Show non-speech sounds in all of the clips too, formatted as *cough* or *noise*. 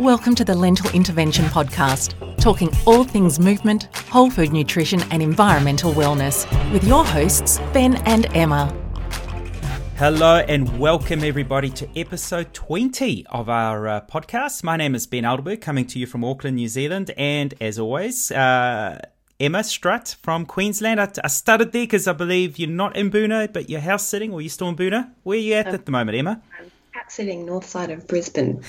Welcome to the Lentil Intervention Podcast, talking all things movement, whole food nutrition, and environmental wellness with your hosts, Ben and Emma. Hello and welcome everybody to episode 20 of our uh, podcast. My name is Ben Alderberg, coming to you from Auckland, New Zealand, and as always, uh, Emma Strutt from Queensland. I, I started there because I believe you're not in Boonah, but you're house sitting, or you're still in Boonah. Where are you at um, at the moment, Emma? Sitting north side of Brisbane.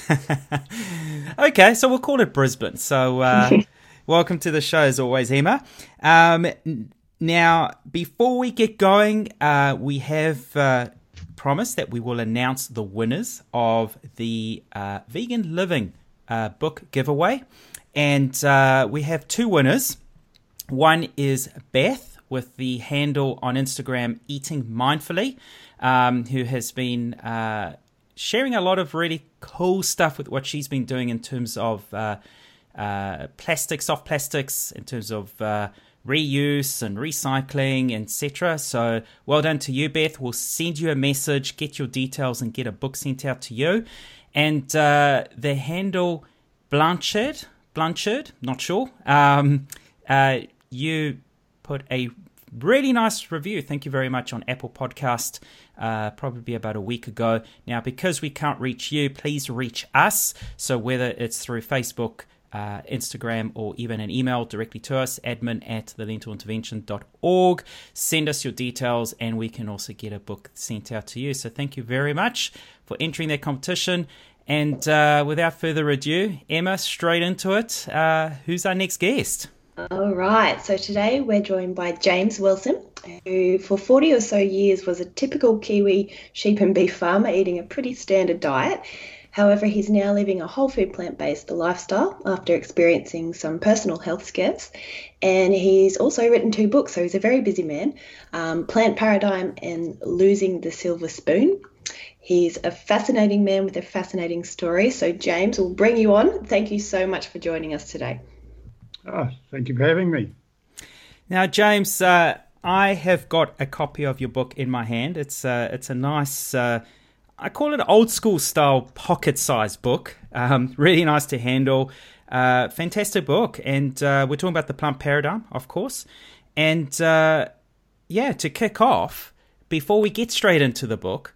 *laughs* okay, so we'll call it Brisbane. So, uh, *laughs* welcome to the show as always, Emma. Um, now, before we get going, uh, we have uh, promised that we will announce the winners of the uh, Vegan Living uh, book giveaway. And uh, we have two winners. One is Beth with the handle on Instagram Eating Mindfully, um, who has been sharing a lot of really cool stuff with what she's been doing in terms of uh, uh, plastics, soft plastics, in terms of uh, reuse and recycling, etc. So well done to you, Beth. We'll send you a message, get your details, and get a book sent out to you. And uh, the handle Blanchard, Blanchard, not sure. Um, uh, you put a really nice review. Thank you very much on Apple Podcast. Uh, probably about a week ago. Now, because we can't reach you, please reach us. So whether it's through Facebook, uh, Instagram, or even an email directly to us, admin at thelentilintervention.org. Send us your details, and we can also get a book sent out to you. So thank you very much for entering that competition. And uh, without further ado, Emma, straight into it. Uh, who's our next guest? All right, so today we're joined by James Wilson, who for 40 or so years was a typical Kiwi sheep and beef farmer eating a pretty standard diet. However, he's now living a whole food plant based lifestyle after experiencing some personal health scares. And he's also written two books, so he's a very busy man um, Plant Paradigm and Losing the Silver Spoon. He's a fascinating man with a fascinating story. So, James, we'll bring you on. Thank you so much for joining us today. Oh, thank you for having me. Now, James, uh, I have got a copy of your book in my hand. It's uh, it's a nice, uh, I call it old school style pocket sized book. Um, *laughs* really nice to handle. Uh, fantastic book, and uh, we're talking about the plant paradigm, of course. And uh, yeah, to kick off, before we get straight into the book,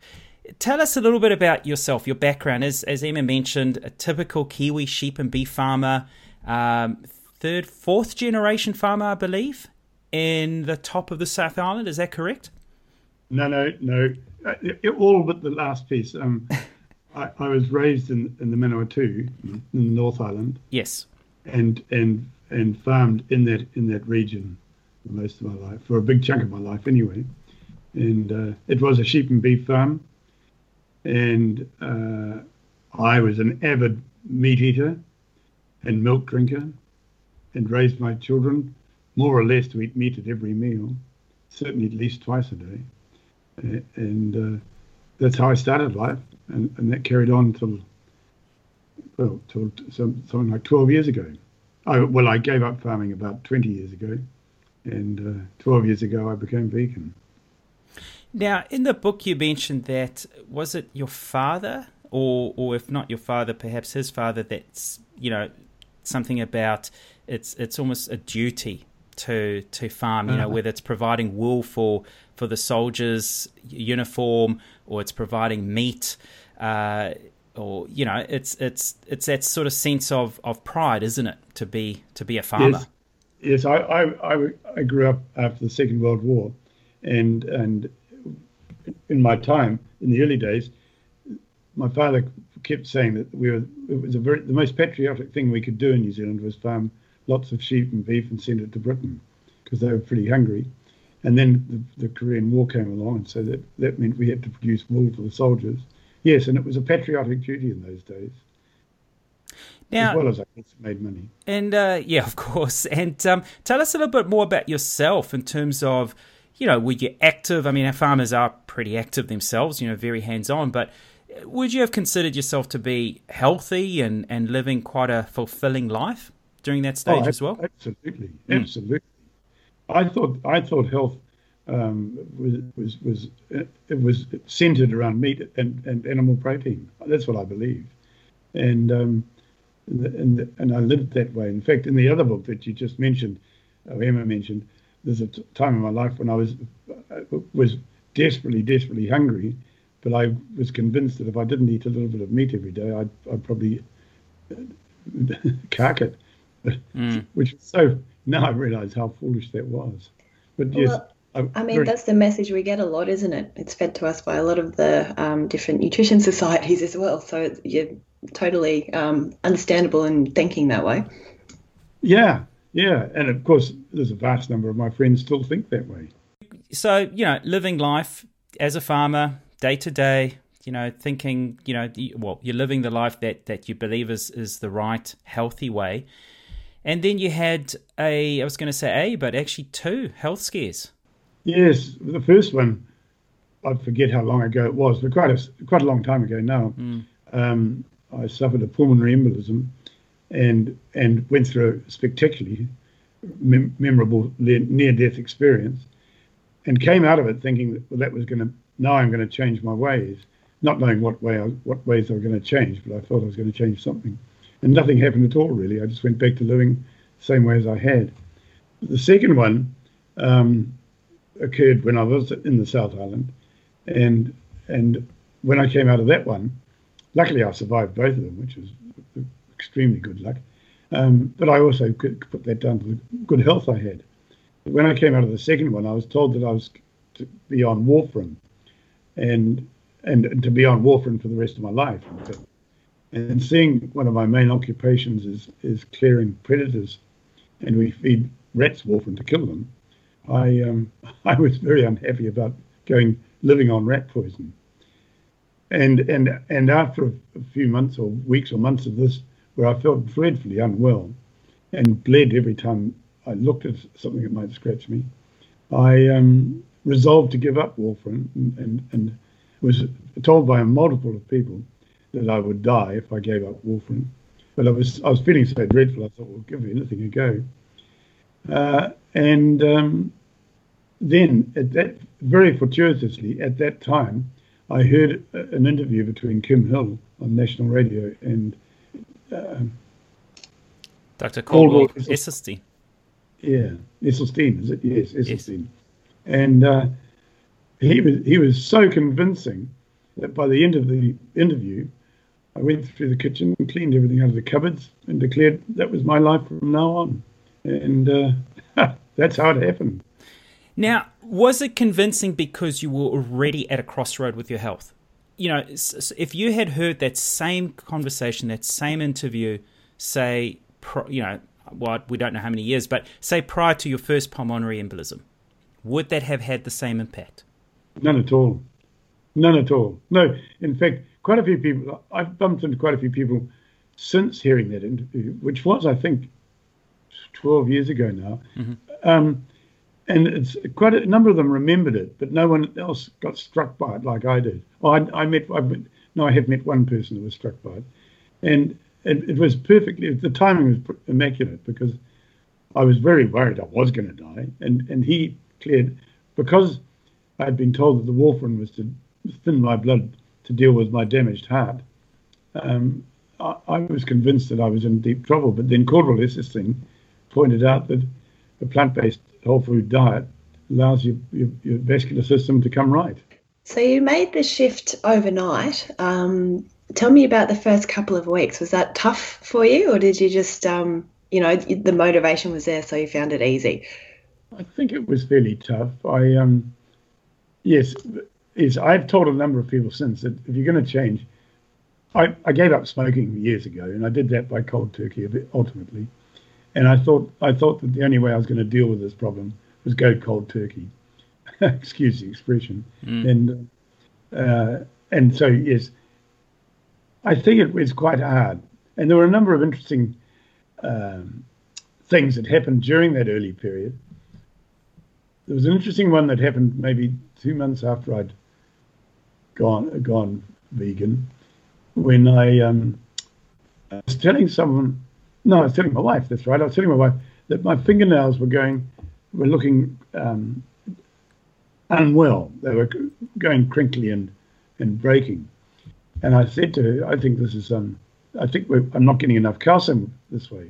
tell us a little bit about yourself, your background. As as Emma mentioned, a typical Kiwi sheep and beef farmer. Um, third, fourth generation farmer, I believe, in the top of the South Island. Is that correct? No, no, no. Uh, all but the last piece. Um, *laughs* I, I, was raised in, in the Manawatu, in the North Island. Yes. And and and farmed in that in that region for most of my life, for a big chunk of my life anyway. And uh, it was a sheep and beef farm, and uh, I was an avid meat eater and milk drinker and raised my children more or less to eat meat at every meal, certainly at least twice a day. Uh, and uh, that's how I started life, and, and that carried on till well, till some, something like 12 years ago. I, well, I gave up farming about 20 years ago, and uh, 12 years ago I became vegan. Now, in the book, you mentioned that was it your father, or or if not your father, perhaps his father, that's you know something about it's it's almost a duty to to farm. You know, uh-huh. whether it's providing wool for for the soldiers' uniform or it's providing meat. Uh, or you know, it's it's it's that sort of sense of, of pride, isn't it, to be to be a farmer? Yes, yes I, I, I grew up after the Second World War, and and in my time in the early days, my father kept saying that we were it was a very the most patriotic thing we could do in New Zealand was farm lots of sheep and beef and send it to Britain because they were pretty hungry. And then the, the, Korean War came along, and so that, that meant we had to produce wool for the soldiers. Yes, and it was a patriotic duty in those days. Now, as well as I guess made money. And uh, *laughs* yeah, of course. And um, tell us a little bit more about yourself in terms of, you know, were you active? I mean, our farmers are pretty active themselves, you know, very hands on, but would you have considered yourself to be healthy and, and living quite a fulfilling life? during that stage oh, as well? Absolutely, mm. absolutely. I thought I thought health um, was was was it was centered around meat and, and animal protein. That's what I believe, and um, and, and, and I lived that way. In fact, in the other book that you just mentioned, or Emma mentioned, there's a t- time in my life when I was was desperately, desperately hungry, but I was convinced that if I didn't eat a little bit of meat every day, I'd, I'd probably *laughs* cark it. Mm. *laughs* Which is so now I realise how foolish that was. But yes. Well, I mean, that's the message we get a lot, isn't it? It's fed to us by a lot of the um, different nutrition *laughs* societies as well. So you're totally um, understandable in thinking that way. Yeah, yeah. And of course, there's a vast number of my friends still think that way. So, you know, living life as a farmer, day to day, you know, thinking, you know, well, you're living the life that, that you believe is, is the right, healthy way. And then you had a, I was going to say a, but actually two health scares. Yes, the first one, I forget how long ago it was, but quite a quite a long time ago now. Mm. Um, I suffered a pulmonary embolism, and and went through a spectacularly mem- memorable near death experience, and came out of it thinking that well, that was going to now I'm going to change my ways, not knowing what way I, what ways I were going to change, but I thought I was going to change something, and nothing happened at all really. I just went back to living the same way as I had. The second one. Um, occurred when I was in the South Island, and and when I came out of that one, luckily I survived both of them, which was extremely good luck. Um, but I also could put that down to the good health I had. When I came out of the second one, I was told that I was to be on warfarin, and and to be on warfarin for the rest of my life. And seeing one of my main occupations is is clearing predators, and we feed rats warfarin to kill them. I um, *laughs* I was very unhappy about going living on rat poison. And and and after a, few months or weeks or months of this, where I felt dreadfully unwell, and bled every time I looked at something that might scratch me, I um, resolved to give up warfarin and, and, and was told by a multiple of people that I would die if I gave up warfarin. But I was I was feeling so dreadful. I thought, well, give anything a go. Uh, and um, then, at that, very fortuitously, at that time, I heard an interview between Kim Hill on national radio and uh, Dr. Caldwell Esselstyn. Yeah, Esselstyn, is it? Yes, Esselstyn. And uh, he was he was so convincing that by the end of the interview, I went through the kitchen and cleaned everything out of the cupboards and declared that was my life from now on. And uh, *laughs* that's how it happened. Now, was it convincing because you were already at a crossroad with your health? You know, if you had heard that same conversation, that same interview, say, you know, well, we don't know how many years, but say prior to your first pulmonary embolism, would that have had the same impact? None at all. None at all. No, in fact, quite a few people, I've bumped into quite a few people since hearing that interview, which was, I think, 12 years ago now. Mm-hmm. Um, and it's quite a number of them remembered it, but no one else got struck by it like I did. Oh, I, I met, I, no, I have met one person who was struck by it, and it, it was perfectly. The timing was immaculate because I was very worried I was going to die, and and he cleared because I had been told that the warfarin was to thin my blood to deal with my damaged heart. Um, I, I, was convinced that I was in deep trouble, but then Caldwell Esselstyn pointed out that a plant-based whole food diet allows your, your, your, vascular system to come right. So you made the shift overnight. Um, tell me about the first couple of weeks. Was that tough for you, or did you just, um, you know, the motivation was there, so you found it easy? I think it was fairly tough. I, um, yes, is I've told a number of people since that if you're going to change, I, I gave up smoking years ago, and I did that by cold turkey ultimately. And I thought I thought that the only way I was going to deal with this problem was go cold turkey. *laughs* Excuse the expression. Mm. And uh, and so yes, I think it was quite hard. And there were a number of interesting um, things that happened during that early period. There was an interesting one that happened maybe two months after I'd gone gone vegan, when I, um, I was telling someone no, I was telling my wife. That's right. I was telling my wife that my fingernails were going, were looking um, unwell. They were going crinkly and and breaking. And I said to her, I think this is um, I think I'm not getting enough calcium this way.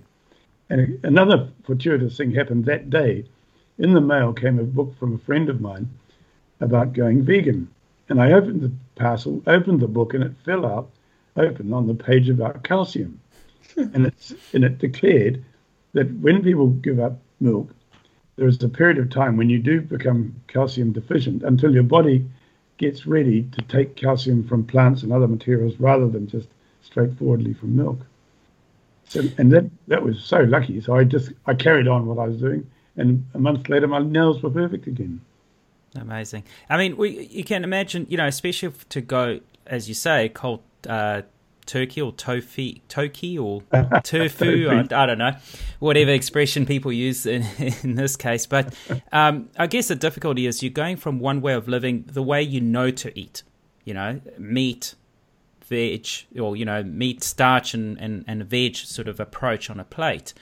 And another fortuitous thing happened that day. In the mail came a book from a friend of mine about going vegan. And I opened the parcel, opened the book, and it fell out open on the page about calcium. *laughs* and, it's, and it declared that when people give up milk, there is a period of time when you do become calcium deficient until your body gets ready to take calcium from plants and other materials rather than just straightforwardly from milk. So, and that, that was so lucky. So I just I carried on what I was doing, and a month later my nails were perfect again. Amazing. I mean, we you can imagine, you know, especially to go as you say, cold uh, turkey or tofu, toki or *laughs* tofu. I, I, don't know, whatever expression people use in, *laughs* in this case. But um, I guess the difficulty is you're going from one way of living, the way you know to eat. You know, meat, veg, or you know, meat, starch, and and, and veg sort of approach on a plate,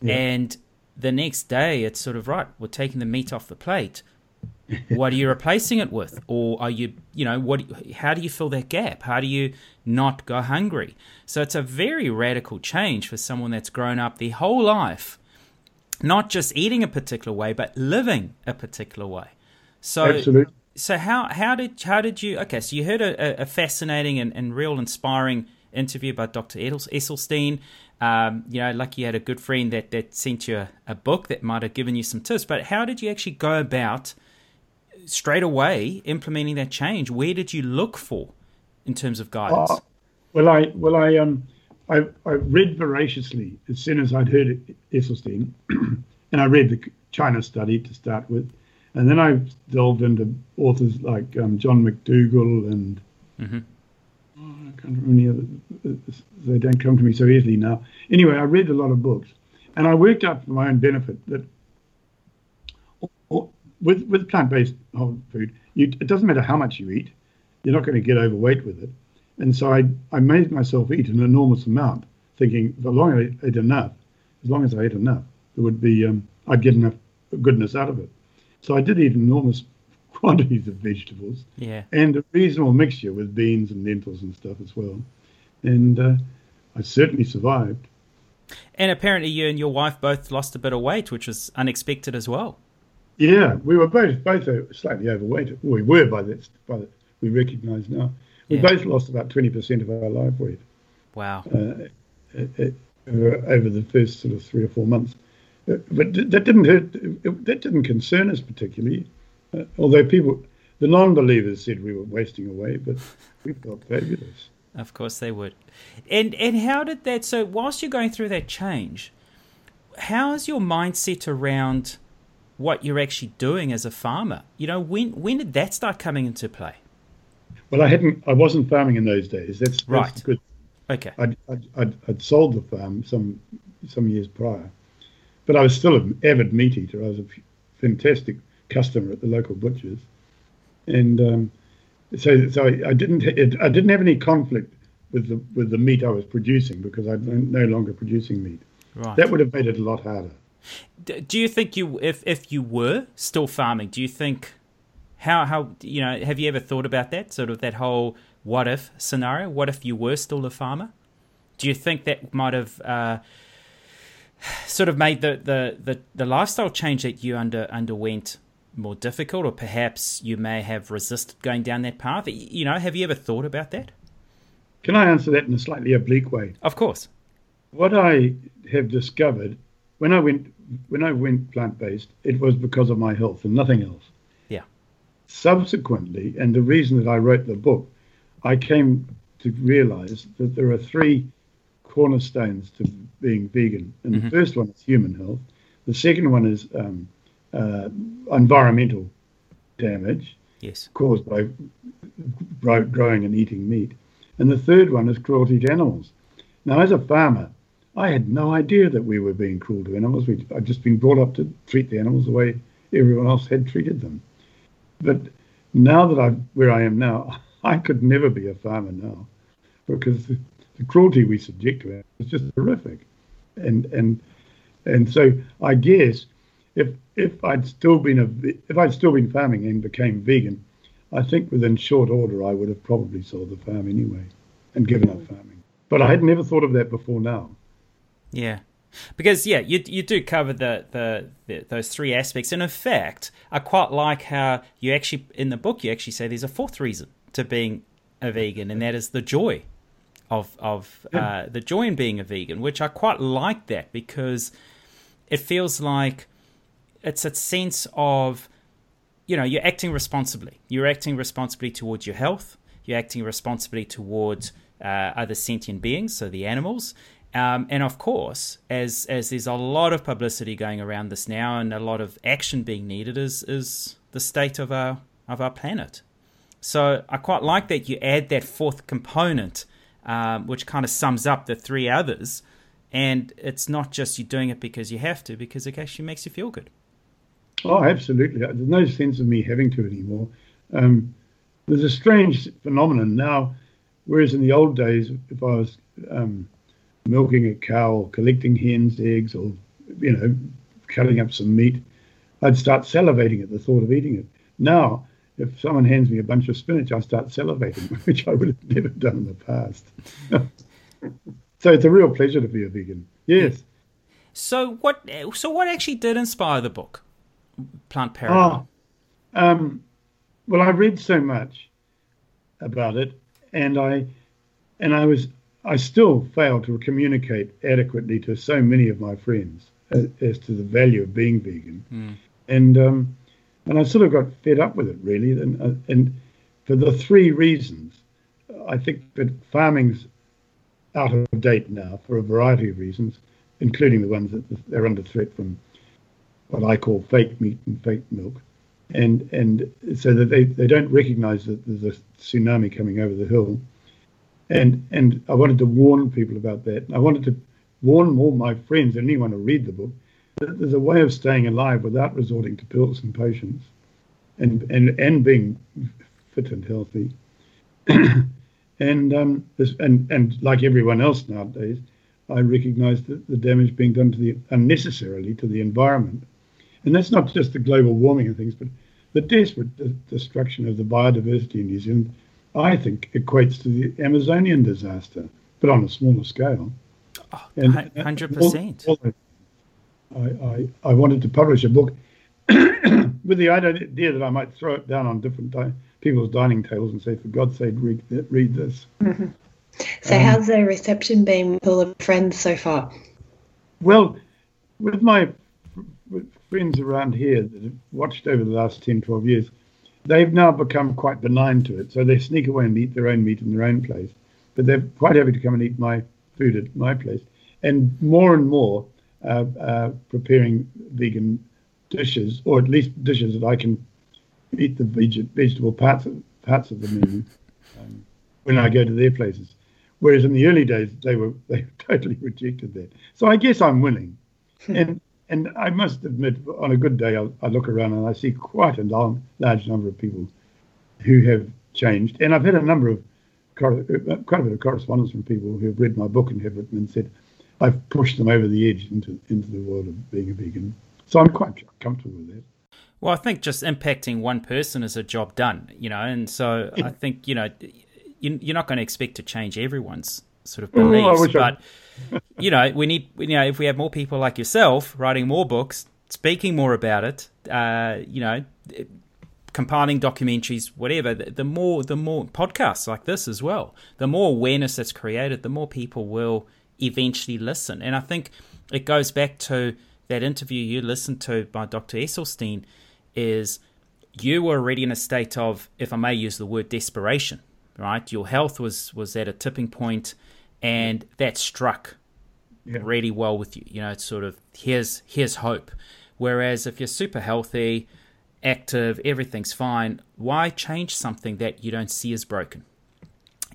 yeah. and the next day it's sort of right. We're taking the meat off the plate what are you replacing it with or are you you know what how do you fill that gap how do you not go hungry so it's a very radical change for someone that's grown up their whole life not just eating a particular way but living a particular way so Absolutely. so how how did how did you okay so you heard a, a fascinating and, and real inspiring interview by Dr. Esselstyn. Um, you know, like you had a good friend that, that sent you a, a, book that might have given you some tips, but how did you actually go about straight away implementing that change, where did you look for in terms of guidance? Uh, well, I well I um I, I read voraciously as soon as I'd heard Esselstyn, *clears throat* and I read the China study to start with, and then I delved into authors like um, John McDougall and mm-hmm. Can't remember any other. They don't come to me so easily now. Anyway, I read a lot of books, and I worked out for my own benefit that with with plant based whole food, you, it doesn't matter how much you eat, you're not going to get overweight with it. And so I I made myself eat an enormous amount, thinking as long as I ate enough, as long as I ate enough, there would be um, I'd get enough goodness out of it. So I did eat an enormous quantities of vegetables, yeah, and a reasonable mixture with beans and lentils and stuff as well. And uh, I certainly survived. And apparently, you and your wife both lost a bit of weight, which was unexpected as well. Yeah, we were both both slightly overweight. We were by that, by that we recognise now. We yeah. both lost about twenty percent of our life weight. Wow. Uh, it, it, over the first sort of three or four months, uh, but that didn't hurt. That didn't concern us particularly. Uh, although people, the non-believers said we were wasting away, but we felt fabulous. Of course they would. And and how did that? So whilst you're going through that change, how is your mindset around? what you're actually doing as a farmer. You know, when when did that start coming into play? Well, I hadn't. I wasn't farming in those days. That's, that's right. Good. Okay. I'd, I'd, I'd, sold the farm some some years prior, but I was still an avid meat eater. I was a fantastic customer at the local butchers, and um, so so I, I didn't I didn't have any conflict with the with the meat I was producing because I'm no longer producing meat. Right. That would have made it a lot harder do you think you if if you were still farming do you think how how you know have you ever thought about that sort of that whole what if scenario what if you were still a farmer do you think that might have uh, sort of made the, the, the, the lifestyle change that you under underwent more difficult or perhaps you may have resisted going down that path you know have you ever thought about that can i answer that in a slightly oblique way of course what i have discovered when i went when I went plant based, it was because of my health and nothing else. Yeah. Subsequently, and the reason that I wrote the book, I came to realize that there are three cornerstones to being vegan. And mm-hmm. the first one is human health. The second one is um, uh, environmental damage yes. caused by growing and eating meat. And the third one is cruelty to animals. Now, as a farmer, I had no idea that we were being cruel to animals. We, I'd just been brought up to treat the animals the way everyone else had treated them. But now that I'm where I am now, *laughs* I could never be a farmer now because the, the cruelty we subject to animals is just horrific. And and and so I guess if if I'd still been a if I'd still been farming and became vegan, I think within short order I would have probably sold the farm anyway and given up farming But I had never thought of that before now. Yeah. Because yeah, you you do cover the, the, the those three aspects, and in fact, I quite like how you actually in the book you actually say there's a fourth reason to being a vegan, and that is the joy of of uh, the joy in being a vegan, which I quite like that because it feels like it's a sense of you know you're acting responsibly. You're acting responsibly towards your health. You're acting responsibly towards uh, other sentient beings, so the animals, um, and of course, as as there's a lot of publicity going around this now, and a lot of action being needed, is is the state of our of our planet. So I quite like that you add that fourth component, um, which kind of sums up the three others, and it's not just you're doing it because you have to, because it actually makes you feel good. Oh, absolutely. There's no sense of me having to anymore. Um, there's a strange phenomenon now, whereas in the old days, if I was um, milking a cow or collecting hens' eggs or, you know, cutting up some meat, I'd start salivating at the thought of eating it. Now, if someone hands me a bunch of spinach, I start salivating, *laughs* which I would have never done in the past. *laughs* so it's a real pleasure to be a vegan. Yes. So what? So what actually did inspire the book, Plant Paradigm? Oh, um, well, I read so much about it, and I, and I was I still fail to communicate adequately to so many of my friends as, as to the value of being vegan, mm. and um, and I sort of got fed up with it really, and uh, and for the three reasons, I think that farming's out of date now for a variety of reasons, including the ones that they're under threat from what I call fake meat and fake milk, and and so that they, they don't recognise that there's a tsunami coming over the hill and and I wanted to warn people about that. I wanted to warn all my friends and anyone who read the book that there's a way of staying alive without resorting to pills and potions, and and and being fit and healthy. *clears throat* and um, and and like everyone else nowadays, I recognise that the damage being done to the unnecessarily to the environment, and that's not just the global warming and things, but the desperate de- destruction of the biodiversity in New Zealand I think equates to the Amazonian disaster, but on a smaller scale. Oh, hundred percent. I, I, I wanted to publish a book *coughs* with the idea that I might throw it down on different di- people's dining tables and say, "For God's sake, read read this." Mm-hmm. So, um, how's the reception been with all the friends so far? Well, with my with friends around here that have watched over the last 10, 12 years, they've now become quite benign to it. So they sneak away and eat their own meat in their own place. But they're quite happy to come and eat my food at my place. And more and more uh, uh, preparing vegan dishes, or at least dishes that I can eat the veg- vegetable parts of, parts of the menu um, when I go to their places. Whereas in the early days, they were *laughs* they totally rejected that. So I guess I'm winning. *laughs* and and I must admit, on a good day, I, I look around and I see quite a long, large number of people who have changed. And I've had a number of uh, quite a bit of correspondence from people who have read my book and have written and said I've pushed them over the edge into into the world of being a vegan. So I'm quite comfortable with that. Well, I think just impacting one person is a job done, you know, and so I think you know you're not going to expect to change everyone's sort of beliefs, oh, but. You know, we need, you know, if we have more people like yourself writing more books, speaking more about it, uh, you know, compiling documentaries, whatever, the, the more, the more podcasts like this as well, the more awareness that's created, the more people will eventually listen. And I think it goes back to that interview you listened to by Dr. Esselstyn is you were already in a state of, if I may use the word desperation, right? Your health was was at a tipping point and that struck yeah. really well with you. You know, it's sort of here's here's hope. Whereas if you're super healthy, active, everything's fine, why change something that you don't see as broken?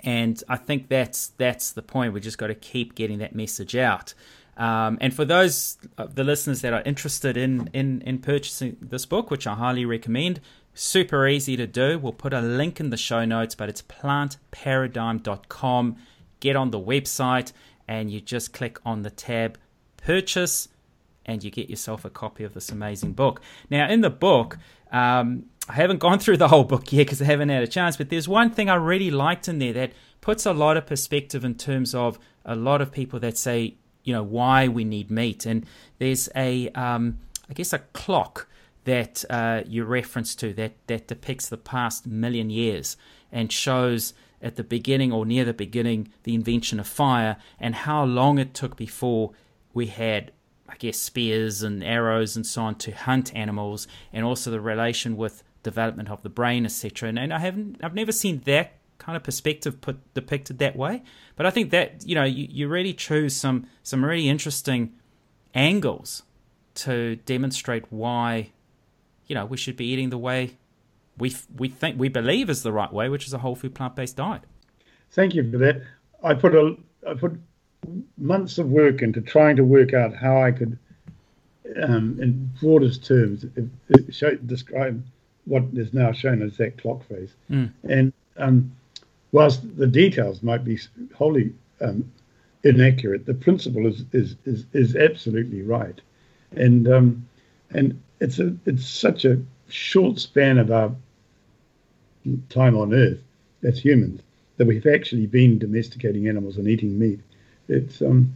And I think that's that's the point. We just got to keep getting that message out. Um, and for those of the listeners that are interested in, in in purchasing this book, which I highly recommend, super easy to do. We'll put a link in the show notes, but it's plantparadigm.com get on the website and you just click on the tab purchase and you get yourself a copy of this amazing book. Now, in the book, um, I haven't *laughs* gone through the whole book yet because I haven't had a chance, but there's one thing I really liked in there that puts a lot of perspective in terms of a lot of people that say, you know, why we need meat. And there's a, um, I guess, a clock that uh, you reference to that, that depicts the past million years and shows at the beginning or near the beginning the invention of fire and how long it took before we had I guess spears and arrows and so on to hunt animals, and also the relation with development of the brain, etc. And, and I haven't, I've never seen that kind of perspective put depicted that way. But I think that you know you, you really choose some some really interesting angles to demonstrate why you know we should be eating the way we we think we believe is the right way, which is a whole food plant based diet. Thank you for that. I put a I put months of work into trying to work out how I could, um, in broadest terms, show, describe what is now shown as that clock face. Mm. And um, whilst the details might be wholly um, inaccurate, the principle is, is, is, is absolutely right. And um, and it's a it's such a short span of our time on Earth as humans that we've actually been domesticating animals and eating meat it's um,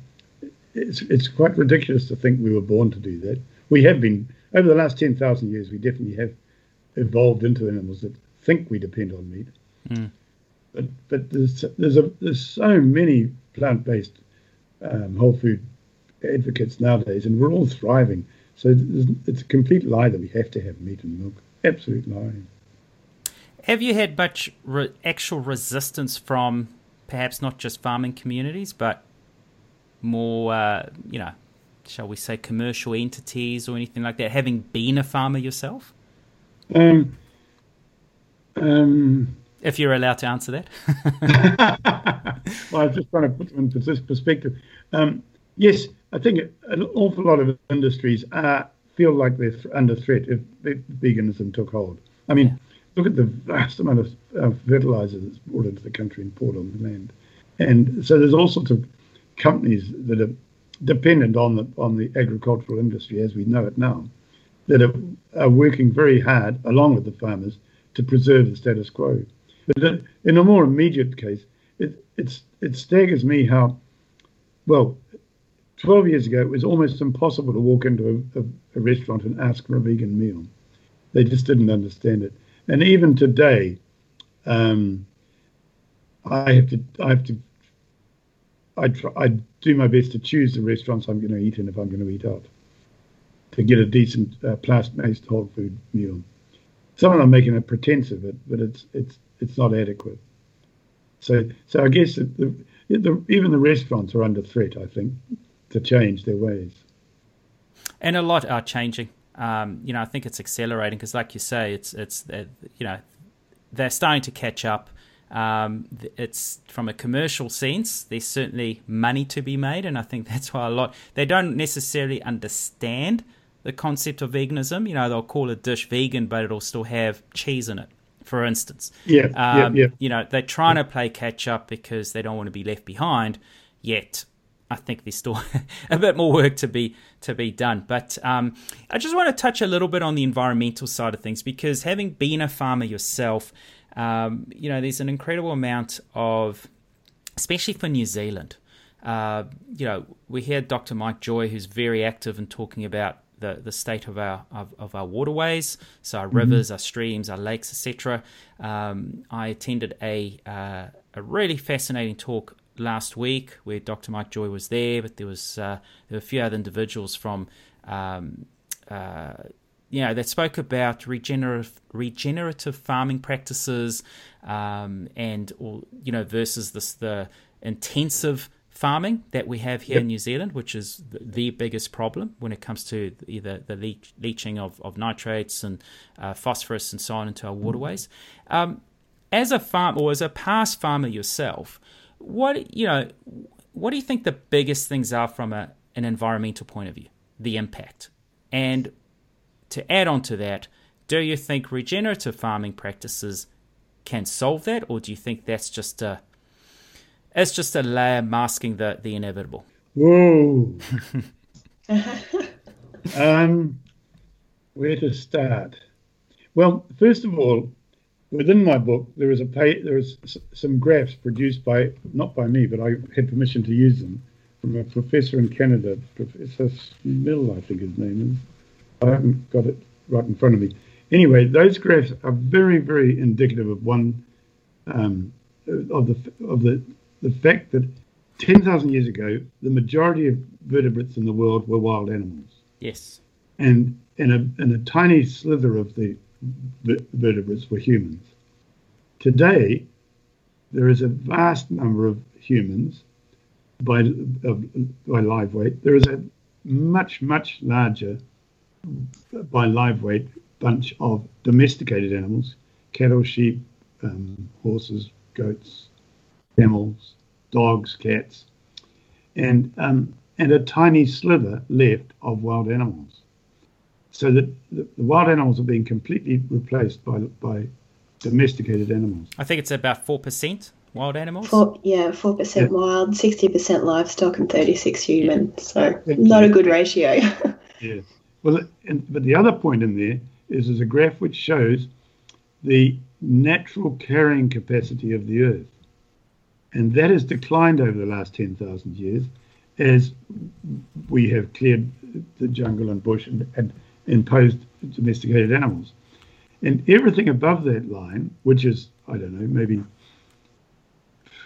it's it's quite ridiculous to think we were born to do that. We have been over the last ten thousand years. We definitely have evolved into animals that think we depend on meat. Mm. But but there's there's a there's so many plant based um, whole food advocates nowadays, and we're all thriving. So it's a complete lie that we have to have meat and milk. Absolute lie. Have you had much re- actual resistance from perhaps not just farming communities, but more, uh, you know, shall we say, commercial entities or anything like that? Having been a farmer yourself? Um, um, if you're allowed to answer that. *laughs* well, I was just trying to put them into this perspective. Um, yes, I think an awful lot of industries are, feel like they're under threat if veganism took hold. I mean, yeah. look at the vast amount of uh, fertilizer that's brought into the country and poured on the land. And so there's all sorts of companies that are dependent on the on the agricultural industry as we know it now, that are, are working very hard along with the farmers to preserve the status quo. But in a more immediate case, it it's it staggers me how well. 12 years ago, it was almost impossible to walk into a, a, a restaurant and ask for a vegan meal. They just didn't understand it. And even today, um, I have to I have to I try, I do my best to choose the restaurants I'm going to eat in if I'm going to eat out to get a decent uh, plant-based whole food meal. Some of them are making a pretense of it, but it's it's it's not adequate. So so I guess the, the, the, even the restaurants are under threat. I think to change their ways. And a lot are changing. Um, you know, I think it's accelerating because, like you say, it's it's uh, you know they're starting to catch up. Um, it's from a commercial sense, there's certainly money to be made, and I think *laughs* that's why a lot they don't necessarily understand the concept of veganism. You know, they'll call a dish vegan, but it'll still have cheese in it, for instance. Yeah, um, yeah, yeah. You know, they're trying to play catch up because they don't want to be left behind. Yet, I think there's still *laughs* a bit more work to be to be done. But um, I just want to touch a little bit on the environmental side of things because having been a farmer yourself um, you know, there's an incredible amount of, especially for New Zealand. Uh, you know, we hear Dr. Mike Joy, who's very active in talking about the, the state of our of, of our waterways, so our mm-hmm. rivers, our streams, our lakes, etc. Um, I attended a uh, a really fascinating talk last week where Dr. Mike Joy was there, but there was uh, there were a few other individuals from um, uh, you know, that spoke about regenerative regenerative farming practices, um, and or you know versus this the intensive farming that we have here yep. in New Zealand, which is the biggest problem when it comes to either the leach, leaching of, of nitrates and uh, phosphorus and so on into our waterways. Um, as a farm or as a past farmer yourself, what you know, what do you think the biggest things are from a, an environmental point of view? The impact, and to add on to that, do you think regenerative farming practices can solve that, or do you think that's just a it's just a layer masking the the inevitable? Whoa. *laughs* um, where to start? Well, first of all, within my book, there is a pay, there is some graphs produced by not by me, but I had permission to use them from a professor in Canada, Professor Mill, I think his name is. I haven't got it right in front of me. Anyway, those graphs are very, very indicative of one um, of the of the the fact that 10,000 years ago, the majority of vertebrates in the world were wild animals. Yes. And and a, and a tiny slither of the vertebrates were humans. Today, there is a vast number of humans by, by live weight. There is a much, much larger by live weight bunch of domesticated animals cattle, sheep, um, horses, goats, camels, dogs, cats, and, um, and a tiny sliver left of wild animals so that the, the wild animals are being completely replaced by by domesticated animals. I think it's about four percent wild animals. Four, yeah, four percent yeah. wild, sixty percent livestock, and thirty-six human. Yeah. So not a good ratio. *laughs* yeah. Well, and, but the other point in there is there's a graph which shows the natural carrying capacity of the Earth, and that has declined over the last ten thousand years as we have cleared the jungle and bush and, and imposed domesticated animals. And everything above that line, which is, I don't know, maybe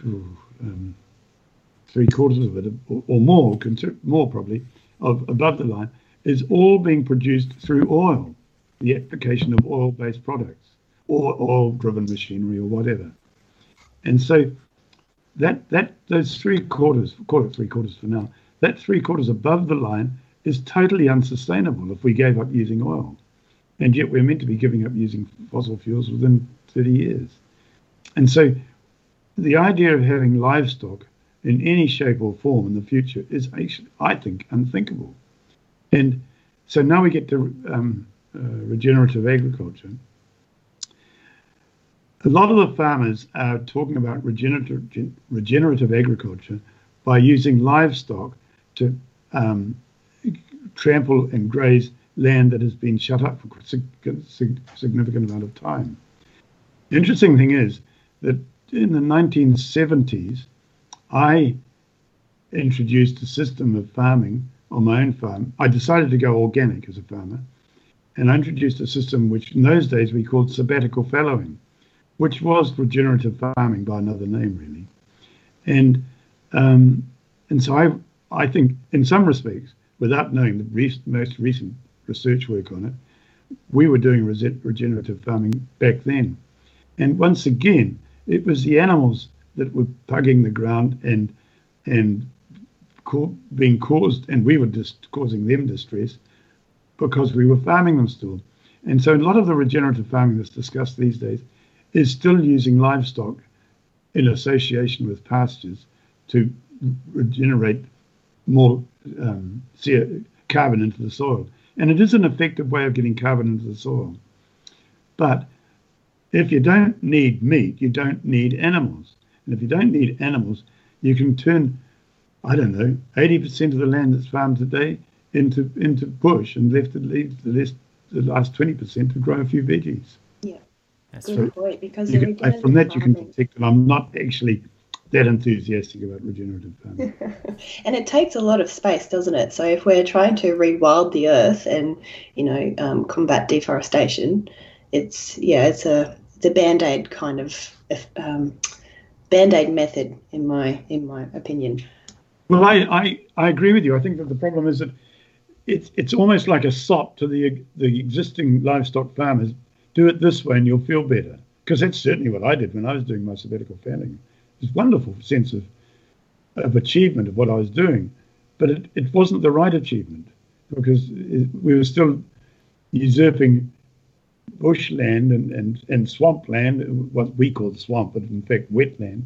um, three quarters of it or, or more, more probably, of above the line, is all being produced through oil, the application of oil based products or oil driven machinery or whatever. And so that that those three quarters, call it three quarters for now, that three quarters above the line is totally unsustainable if we gave up using oil. And yet we're meant to be giving up using fossil fuels within 30 years. And so the idea of having livestock in any shape or form in the future is actually, I think, unthinkable. And so now we get to um, uh, regenerative agriculture. A lot of the farmers are talking about regenerative, regenerative agriculture by using livestock to um, trample and graze land that has been shut up for a significant amount of time. The interesting thing is that in the 1970s, I introduced a system of farming on my own farm. I decided to go organic as a farmer, and I introduced a system which in those days we called sabbatical fallowing, which was regenerative farming by another name, really. And um, and so I I think in some respects without knowing the most recent research work on it, we were doing regenerative farming back then. And once again, it was the animals that were pugging the ground and and being caused, and we were just causing them distress because we were farming them still. And so a lot of the regenerative farming that's discussed these days is still using livestock in association with pastures to regenerate more um, carbon into the soil. And it is an effective way of getting carbon into the soil. But if you don't need meat, you don't need animals. And if you don't need animals, you can turn, I don't know, 80% of the land that's farmed today into into bush and left leave the, list, the last 20% to grow a few veggies. Yeah. That's Good point, because can, from that you can detect that I'm not actually that enthusiastic about regenerative farming. *laughs* and it takes a lot of space, doesn't it? So if we're trying to rewild the earth and you know um, combat deforestation, it's yeah, it's a a band aid kind of um, band aid method in my in my opinion. Well, I, I I agree with you. I think that the problem is that it's it's almost like a sop to the the existing livestock farmers. Do it this way, and you'll feel better. Because that's certainly what I did when I was doing my sabbatical farming this wonderful sense of of achievement of what I was doing, but it, it wasn't the right achievement because it, we were still usurping bushland and, and, and swampland, what we call the swamp, but in fact wetland,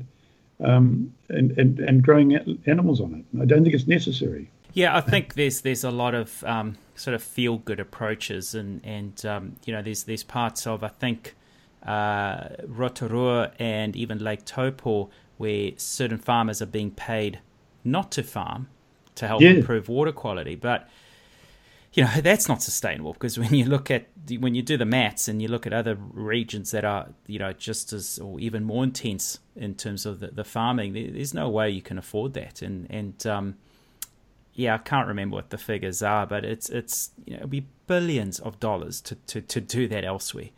um, and, and, and growing animals on it. I don't think it's necessary. Yeah, I think there's there's a lot of um, sort of feel good approaches, and and um, you know there's there's parts of I think uh, Rotorua and even Lake Taupo, where certain farmers are being paid not to farm to help yeah. improve water quality. But you know *laughs* that's not sustainable because when you look at when you do the maths and you look at other regions that are you know just as or even more intense in terms of the, the farming there's no way you can afford that and and um, yeah I can't remember what the figures are but it's it's you know it'll be billions of dollars to, to, to do that elsewhere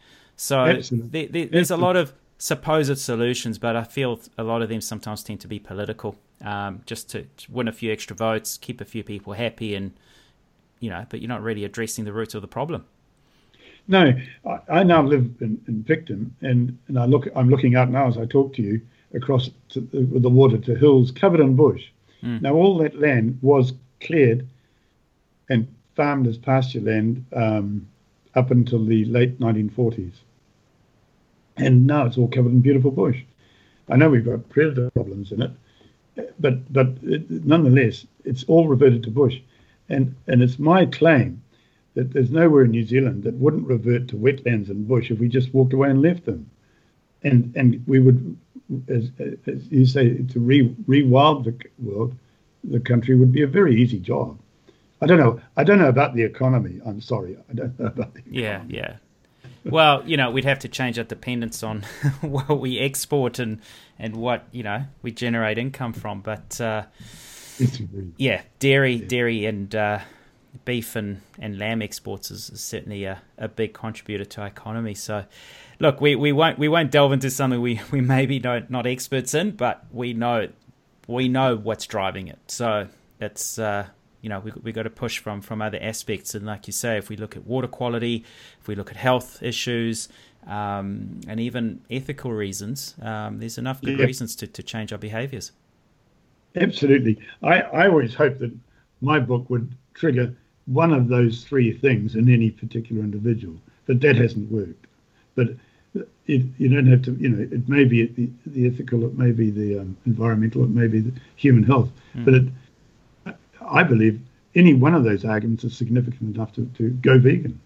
so there, there, there's a lot of supposed solutions but I feel a lot of them sometimes tend to be political um, just to win a few extra votes keep a few people happy and you know, but you're not really addressing the root of the problem. No, I, I now live in, in Picton, and, and I look. I'm looking out now as I talk to you across to, with the water to hills covered in bush. Mm. Now all that land was cleared and farmed as pasture land um, up until the late 1940s, and now it's all covered in beautiful bush. I know we've got predator problems in it, but but it, nonetheless, it's all reverted to bush. And, and it's my claim that there's nowhere in New Zealand that wouldn't revert to wetlands and bush if we just walked away and left them. And and we would, as, as you say, to re rewild the world, the country would be a very easy job. I don't know. I don't know about the economy. I'm sorry. I don't know about the economy. Yeah, yeah. Well, you know, we'd have to change our dependence on *laughs* what we export and and what you know we generate income from. But uh, yeah, dairy, yeah. dairy, and uh, beef and, and lamb exports is, is certainly a, a big contributor to our economy. So, look, we, we won't we won't delve into something we, we maybe don't not experts in, but we know we know what's driving it. So it's uh, you know we we got to push from from other aspects. And like you say, if we look at water quality, if we look at health issues. Um, and even ethical reasons, um, there's enough good yeah. reasons to, to change our behaviors. Absolutely. I, I always hope that my book would trigger one of those three things in any particular individual, but that hasn't worked. But it, you don't have to, you know, it may be the, the ethical, it may be the um, environmental, it may be the human health, mm. but it, I believe any one of those arguments is significant enough to, to go vegan.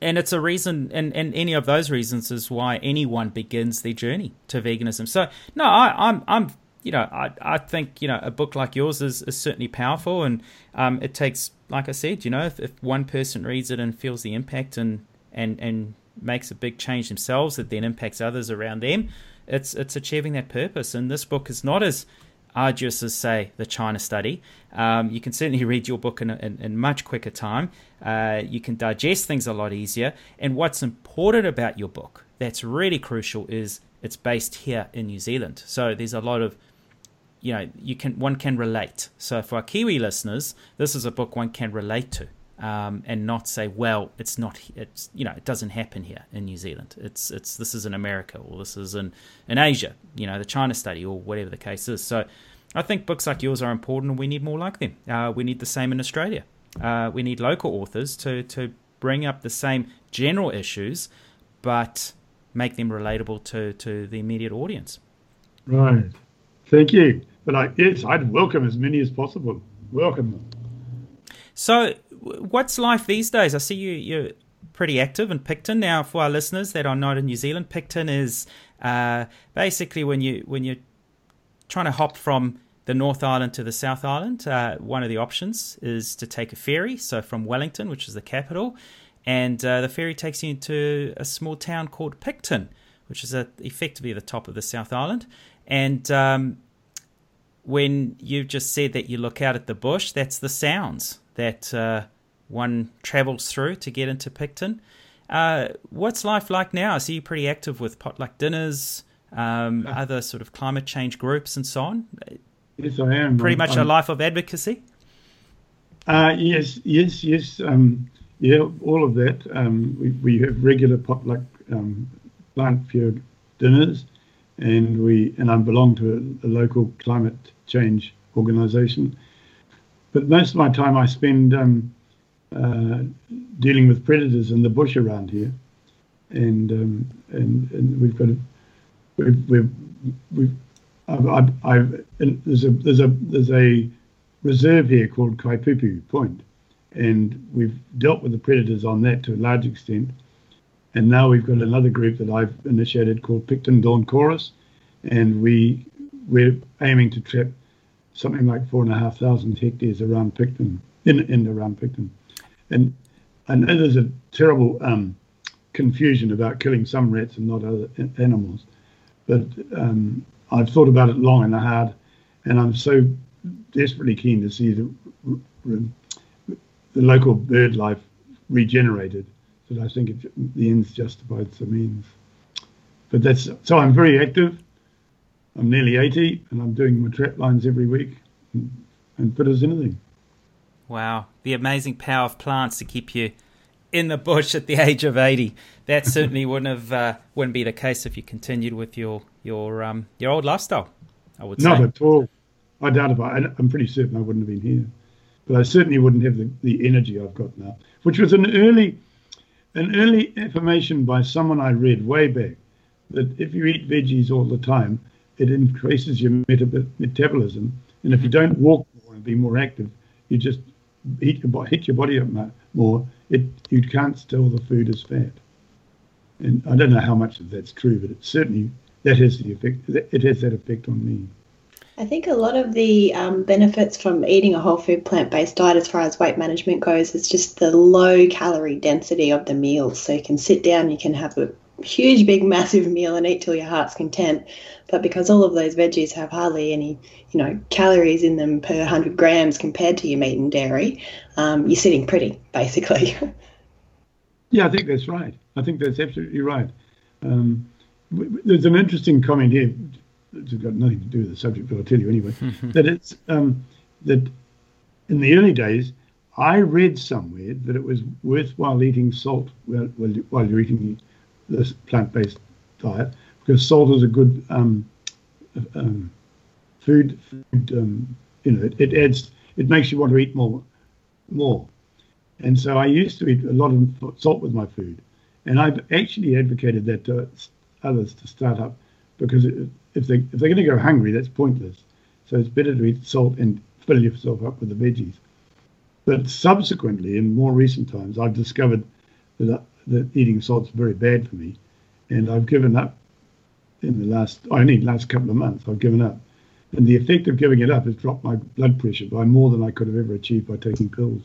And it's a reason, and, and any of those reasons is why anyone begins their journey to veganism. So, no, I, I'm I'm you know, I, I think, you know, a book like yours is, is certainly powerful and um, it takes, like I said, you know, if, if one person reads it and feels the impact and, and, and makes a big change themselves that then impacts others around them, it's, it's achieving that purpose. And this book is not as arduous as, say, the China study. Um, you can certainly *laughs* read your book in, in, in much quicker time. Uh, you can digest things a lot easier. And what's important about your book that's really crucial is it's based here in New Zealand. So there's a lot of you know you can one can relate. So for our Kiwi listeners, this is a book one can relate to. Um, and not say, well, it's not, it's you know, it doesn't happen here in New Zealand. It's it's this is in America or this is in in Asia, you know, the China study or whatever the case is. So, I think books like yours are important, and we need more like them. Uh, we need the same in Australia. Uh, we need local authors to to bring up the same general issues, but make them relatable to to the immediate audience. Right. Thank you. But I, yes, I'd welcome as many as possible. Welcome them. So, what's life these days? I see you you're pretty active in Picton now. For our listeners that are not in New Zealand, Picton is uh, basically when you when you're trying to hop from the North Island to the South Island. Uh, one of the options is to take a ferry. So from Wellington, which is the capital, and uh, the ferry takes you into a small town called Picton, which is effectively the top of the South Island. And um, when you've just said that you look out at the bush, that's the sounds that uh, one travels through to get into Picton. Uh, what's life like now? I see you pretty active with potluck dinners, um, other sort of climate change groups, and so on. Yes, I am. Pretty much a life of advocacy. Uh, yes, yes, yes. Um, yeah, all of that. Um, we, we have regular potluck um, PlantPure dinners and we and I belong to a, a local climate change organisation. But most of my time I spend um, uh, dealing with predators in the bush around here, and um, and, and we've got a, we've we've, we've I've, I've, I've there's a there's a there's a reserve here called Kaipupu Point, and we've dealt with the predators on that to a large extent. And now we've got another group that I've initiated called Picton Dawn Chorus, and we we're aiming to trap something like four and a half thousand hectares around Picton, in in around Picton, And know there's a terrible um, confusion about killing some rats and not other animals, but um, I've thought about it long and hard, and I'm so desperately keen to see the, the local bird life regenerated that I think it, the ends justified the means. But that's so I'm very active. I'm nearly 80, and I'm doing my trap lines every week, and, and fit as anything. Wow, the amazing power of plants to keep you in the bush at the age of 80. That certainly *laughs* wouldn't have uh, wouldn't be the case if you continued with your your um, your old lifestyle. I would say. not say. at all. I doubt about it. I'm pretty certain I wouldn't have been here, but I certainly wouldn't have the, the energy I've got now, which was an early an early affirmation by someone I read way back that if you eat veggies all the time, it increases your metab- metabolism, and if you don't walk more and be more active, you just hit your, hit your body up more. It you can't store the food is fat, and I don't know how much of that's true, but it certainly that has the effect. It has that effect on me. I think a lot of the um, benefits from eating a whole food plant based diet, as far as weight management goes, is just the low calorie density of the meals. So you can sit down, you can have a huge, big, massive meal and eat till your heart's content. But because all of those veggies have hardly any, you know, calories in them per 100 grams compared to your meat and dairy, um, you're sitting pretty, basically. *laughs* yeah, I think that's right. I think that's absolutely right. Um, there's an interesting comment here. It's got nothing to do with the subject, but I'll tell you anyway. *laughs* that it's um, that in the early days, I read somewhere that it was worthwhile eating salt while, while you're eating this plant-based diet because salt is a good um, um, food. food um, you know, it, it, adds, it makes you want to eat more, more. And so I used to eat a lot of salt with my food, and I've actually advocated that to others to start up because if they if they're going to go hungry, that's pointless. So it's better to eat salt and fill yourself up with the veggies. But subsequently, in more recent times, I've discovered that, that eating salt's very bad for me, and I've given up. In the last—I only last couple of months, I've given up, and the effect of giving it up has dropped my blood pressure by more than I could have ever achieved by taking pills.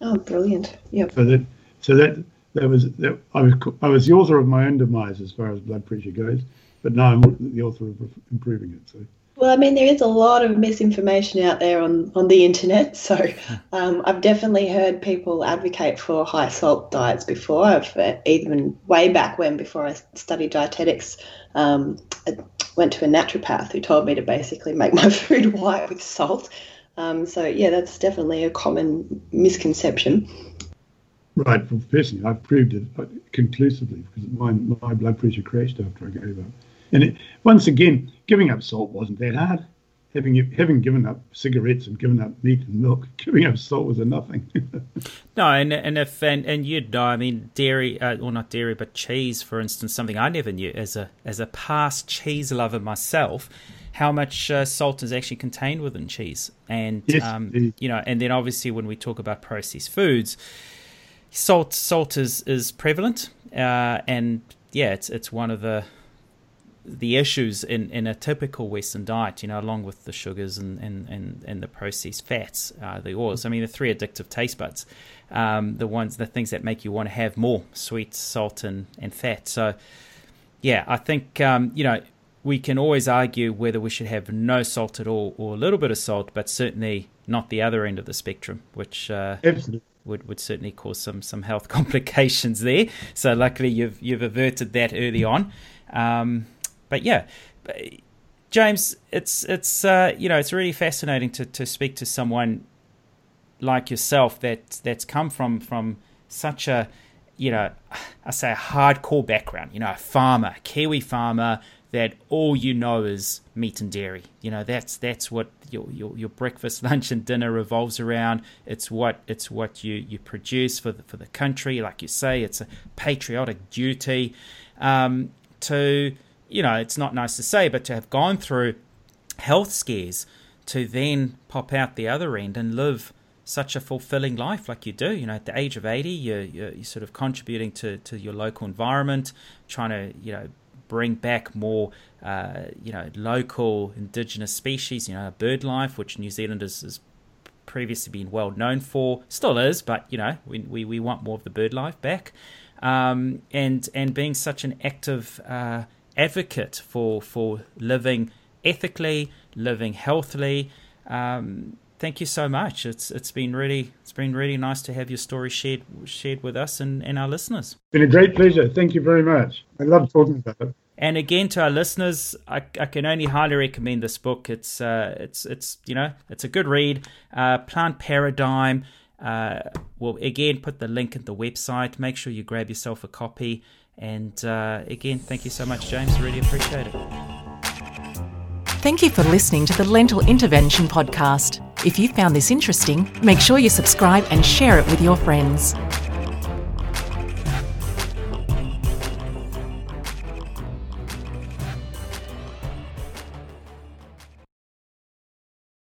Oh, brilliant! Yep. So that, so that that was that I was I was the author of my own demise as far as blood pressure goes, but now I'm the author of improving it. So. Well, I mean, there is a lot of misinformation out there on, on the internet. So *laughs* um, I've definitely heard people advocate for high salt diets before. I've uh, even way back when, before I studied dietetics, um, I went to a naturopath who told me to basically make my *laughs* food white with salt. Um, so, yeah, that's definitely a common misconception. Right. Well, personally, I've proved it conclusively because my, my blood pressure crashed after I gave up. And it, once again, giving up salt wasn't that hard. Having having given up cigarettes and given up meat and milk, *laughs* giving up salt was a nothing. *laughs* no, and and if and, and you'd know, I mean, dairy uh, or not dairy, but cheese, for instance, something I never knew as a as a past cheese lover myself how much uh, salt is actually contained within cheese. And yes, um, you know, and then obviously when we talk about processed foods, salt salt is is prevalent, uh, and yeah, it's it's one of the the issues in, in a typical Western diet, you know, along with the sugars and, and, and, and the processed fats, uh, the oils. I mean, the three addictive taste buds, um, the ones, the things that make you want to have more sweet, salt, and, and fat. So, yeah, I think, um, you know, we can always argue whether we should have no salt at all or a little bit of salt, but certainly not the other end of the spectrum, which uh, would, would certainly cause some, some health *laughs* complications there. So, luckily, you've, you've averted that early on. Um, but yeah, James, it's it's uh, you know it's really fascinating to, to speak to someone like yourself that that's come from from such a you know I say a hardcore background. You know, a farmer, a Kiwi farmer that all you know is meat and dairy. You know, that's that's what your your, your breakfast, *laughs* lunch, and dinner revolves around. It's what it's what you, you produce for the, for the country. Like you say, it's a patriotic duty um, to you know, it's not nice to say, but to have gone through health scares to then pop out the other end and live such a fulfilling life like you do. You know, at the age of 80, you're, you're, sort of contributing to, to your local environment, trying to, you know, bring back more, uh, you know, local indigenous species, you know, bird life, which New Zealand is, is previously been well known for, still is, but you know, we, we, we want more of the bird life back. Um, and and being such an active uh, advocate for for living ethically, living healthily. Um, thank you so much. It's it's been really it's been really nice to have your story shared shared with us and, and our listeners. It's been a great pleasure. Thank you very much. I love talking about it. And again, to our listeners, I, I can only highly recommend this book. It's uh, it's it's you know it's a good read. Uh, Plant Paradigm. Uh, we'll again put the link at the website. Make sure you grab yourself a copy. And uh, again, thank you so much, James. Really appreciate it. Thank you for listening to the Lentil Intervention Podcast. If you found this interesting, make sure you subscribe and share it with your friends.